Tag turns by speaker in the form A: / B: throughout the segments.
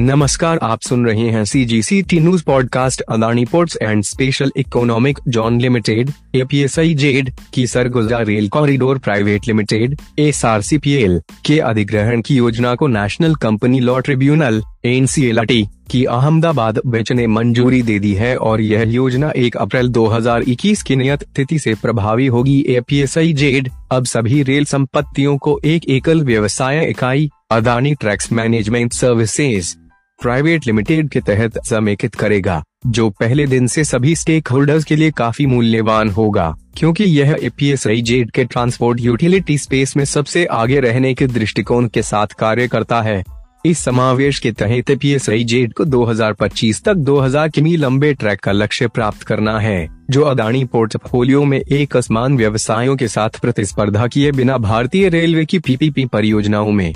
A: नमस्कार, आप सुन रहे हैं C G C T news podcast Adani Ports and Special Economic Zone Limited A P S I Z की Surguja Rail Corridor Private Limited S R C P L के अधिग्रहण की योजना को National Company Law Tribunal N C L T की Ahmedabad bench ने मंजूरी दे दी है और यह योजना 1 अप्रैल 2021 की नियत तिथि से प्रभावी होगी। A P S I Z अब सभी रेल संपत्तियों को एक एकल व्यवसाय इकाई Adani Tracks Management Services Private Limited के तहत समेकित करेगा, जो पहले दिन से सभी स्टेक होल्डर्स के लिए काफ़ी मूल्यवान होगा, क्योंकि यह A P S I Z के ट्रांसपोर्ट यूटिलिटी स्पेस में सबसे आगे रहने के दृष्टिकोण के साथ कार्य करता है। इस समावेश के तहत एपीएसआई जेड को 2025 तक 2000 किमी लंबे ट्रैक का लक्ष्य प्राप्त करना है, जो अदानी पोर्टफोलियो में एक असमान व्यवसायों के साथ प्रतिस्पर्धा किए बिना भारतीय रेलवे की पीपीपी परियोजनाओं में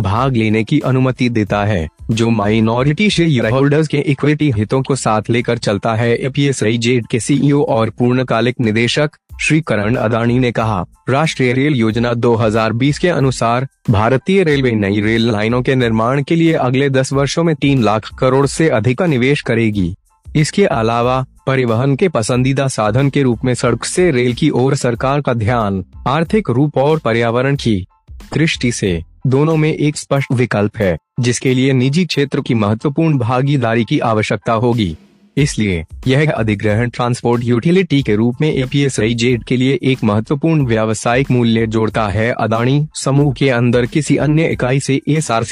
A: भाग लेने की अनुमति देता है। जो माइनॉरिटी शेयर होल्डर्स के इक्विटी हितों को साथ लेकर चलता है जेड के सीईओ और पूर्णकालिक निदेशक श्री करण अदानी ने कहा, राष्ट्रीय रेल योजना 2020 के अनुसार, भारतीय रेलवे नई रेल लाइनों के निर्माण के लिए अगले 10 वर्षों में तीन लाख करोड़ से अधिक का निवेश करेगी। इसके अलावा, परिवहन के पसंदीदा साधन के रूप में सड़क से रेल की ओर सरकार का ध्यान, आर्थिक रूप और पर्यावरण की दृष्टि से। दोनों में एक स्पष्ट विकल्प है, जिसके लिए निजी क्षेत्र की महत्वपूर्ण भागीदारी की आवश्यकता होगी। इसलिए, यह अधिग्रहण ट्रांसपोर्ट यूटिलिटी के रूप में एपीएसआई जेड के लिए एक महत्वपूर्ण व्यावसायिक मूल्य जोड़ता है। अदानी समूह के अंदर किसी अन्य इकाई से एस आर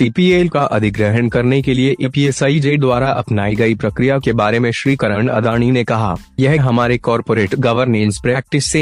A: का अधिग्रहण करने के लिए एपीएसआई जेड द्वारा अपनाई गई प्रक्रिया के बारे में श्री करण अदानी ने कहा, यह हमारे कॉरपोरेट गवर्नेंस प्रैक्टिस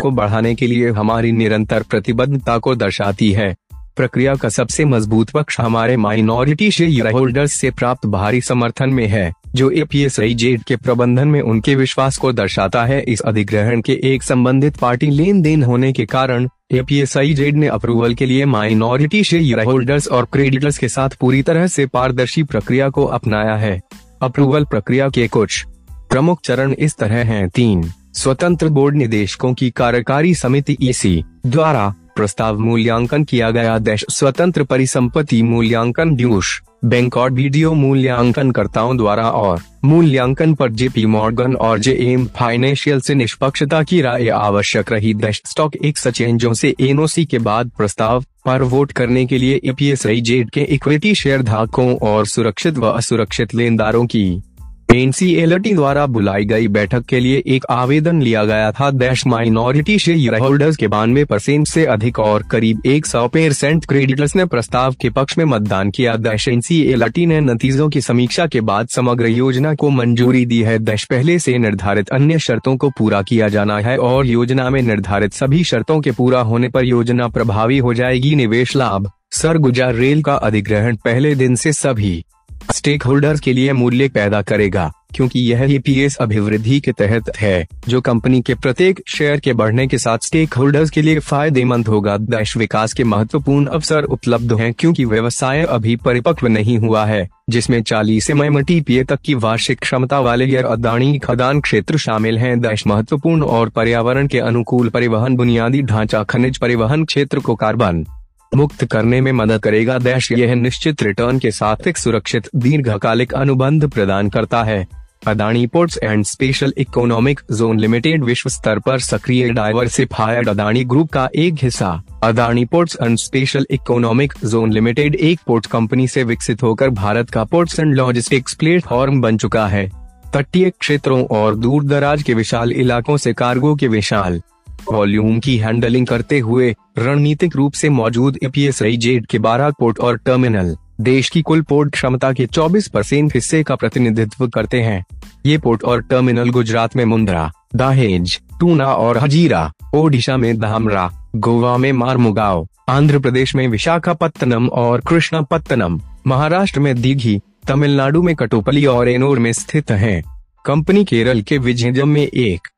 A: को बढ़ाने के लिए हमारी निरंतर प्रतिबद्धता को दर्शाती है। प्रक्रिया का सबसे मज़बूत पक्ष हमारे माइनॉरिटी शेयर होल्डर्स से प्राप्त भारी समर्थन में है, जो ए एपीएसआई जेड के प्रबंधन में उनके विश्वास को दर्शाता है। इस अधिग्रहण के एक संबंधित पार्टी लेन देन होने के कारण ए एपीएसआई जेड ने अप्रूवल के लिए माइनॉरिटी शेयर होल्डर्स और क्रेडिटर्स के साथ पूरी तरह से पारदर्शी प्रक्रिया को अपनाया है। अप्रूवल प्रक्रिया के कुछ प्रमुख चरण इस तरह हैं। तीन, स्वतंत्र बोर्ड निदेशकों की कार्यकारी समिति ईसी द्वारा प्रस्ताव मूल्यांकन किया गया। देश स्वतंत्र परिसंपत्ति मूल्यांकन ड्यूश बैंक और वीडियो मूल्यांकन कर्ताओं द्वारा और मूल्यांकन पर जेपी मॉर्गन और जे एम फाइनेंशियल से निष्पक्षता की राय आवश्यक रही। देश स्टॉक एक सचेंजों से एनओसी के बाद प्रस्ताव पर वोट करने के लिए A P S I Z के इक्विटी शेयर धारकों और सुरक्षित व असुरक्षित लेनदारों की एनसीएलटी द्वारा बुलाई गई बैठक के लिए एक आवेदन लिया गया था। देश माइनॉरिटी शेयर होल्डर्स के बानवे परसेंट से अधिक और करीब एक सौ परसेंट क्रेडिटर्स ने प्रस्ताव के पक्ष में मतदान किया। देश एनसीएलटी ने नतीजों की समीक्षा के बाद समग्र योजना को मंजूरी दी है। देश पहले से निर्धारित अन्य शर्तों को पूरा किया जाना है और योजना में निर्धारित सभी शर्तों के पूरा होने पर योजना प्रभावी हो जाएगी। निवेश लाभ, सरगुजा रेल का अधिग्रहण पहले दिन से सभी स्टेक होल्डर्स के लिए मूल्य पैदा करेगा, क्योंकि यह ईपीएस अभिवृद्धि के तहत है, जो कंपनी के प्रत्येक शेयर के बढ़ने के साथ स्टेक होल्डर्स के लिए फ़ायदेमंद होगा। देश विकास के महत्वपूर्ण अवसर उपलब्ध हैं क्योंकि व्यवसाय अभी परिपक्व नहीं हुआ है, जिसमें 40 एम टीपीए तक की वार्षिक क्षमता वाले गैर अदानी खदान क्षेत्र शामिल हैं। देश महत्वपूर्ण और पर्यावरण के अनुकूल परिवहन, बुनियादी ढांचा, खनिज परिवहन क्षेत्र को कार्बन मुक्त करने में मदद करेगा। देश यह निश्चित रिटर्न के साथ एक सुरक्षित, दीर्घकालिक अनुबंध प्रदान करता है। Adani Ports and Special Economic Zone Limited विश्व स्तर पर सक्रिय डाइवर्सिफाइड अदानी ग्रुप का एक हिस्सा। Adani Ports and Special Economic Zone Limited एक पोर्ट कंपनी से विकसित होकर भारत का पोर्ट्स एंड लॉजिस्टिक्स प्लेटफॉर्म बन चुका है। तटीय क्षेत्रों और दूर दराज के विशाल इलाकों से कार्गो के विशाल वॉल्यूम की हैंडलिंग करते हुए रणनीतिक रूप से मौजूद एपीएसआई जेड के बारह पोर्ट और टर्मिनल, देश की कुल पोर्ट क्षमता के 24 परसेंट हिस्से का प्रतिनिधित्व करते हैं। ये पोर्ट और टर्मिनल गुजरात में मुंद्रा, दाहेज, टूना और हजीरा, ओडिशा में धामरा गोवा में मारमुगाव, आंध्र प्रदेश में विशाखापत्तनम और कृष्णापत्तनम, महाराष्ट्र में दीघी, तमिलनाडु में कटोपली और एनोर में स्थित है। कंपनी केरल के विजयजम में एक।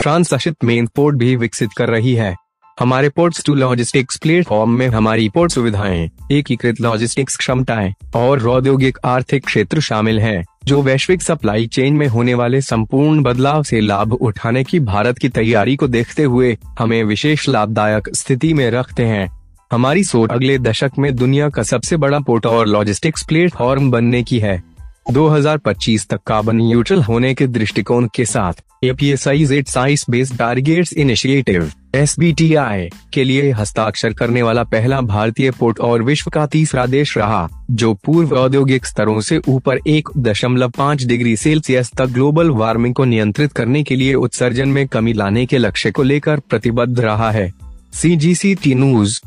A: ट्रांसशिप मेन पोर्ट भी विकसित कर रही है। हमारे पोर्ट्स टू लॉजिस्टिक्स प्लेटफॉर्म में हमारी पोर्ट सुविधाएँ एकीकृत लॉजिस्टिक्स क्षमताएँ और औद्योगिक आर्थिक क्षेत्र शामिल हैं, जो वैश्विक सप्लाई चेन में होने वाले संपूर्ण बदलाव से लाभ उठाने की भारत की तैयारी को देखते हुए हमें विशेष लाभदायक स्थिति में रखते हैं। हमारी सोच अगले दशक में दुनिया का सबसे बड़ा पोर्ट और लॉजिस्टिक्स प्लेटफॉर्म बनने की है। 2025 तक कार्बन न्यूट्रल होने के दृष्टिकोण के साथ A P S I Z size Based Targets Initiative S B T I के लिए हस्ताक्षर करने वाला पहला भारतीय पोर्ट और विश्व का तीसरा देश रहा, जो पूर्व औद्योगिक स्तरों से ऊपर एक दशमलव पाँच डिग्री सेल्सियस तक ग्लोबल वार्मिंग को नियंत्रित करने के लिए उत्सर्जन में कमी लाने के लक्ष्य को लेकर प्रतिबद्ध रहा है। सी जी सी टी न्यूज़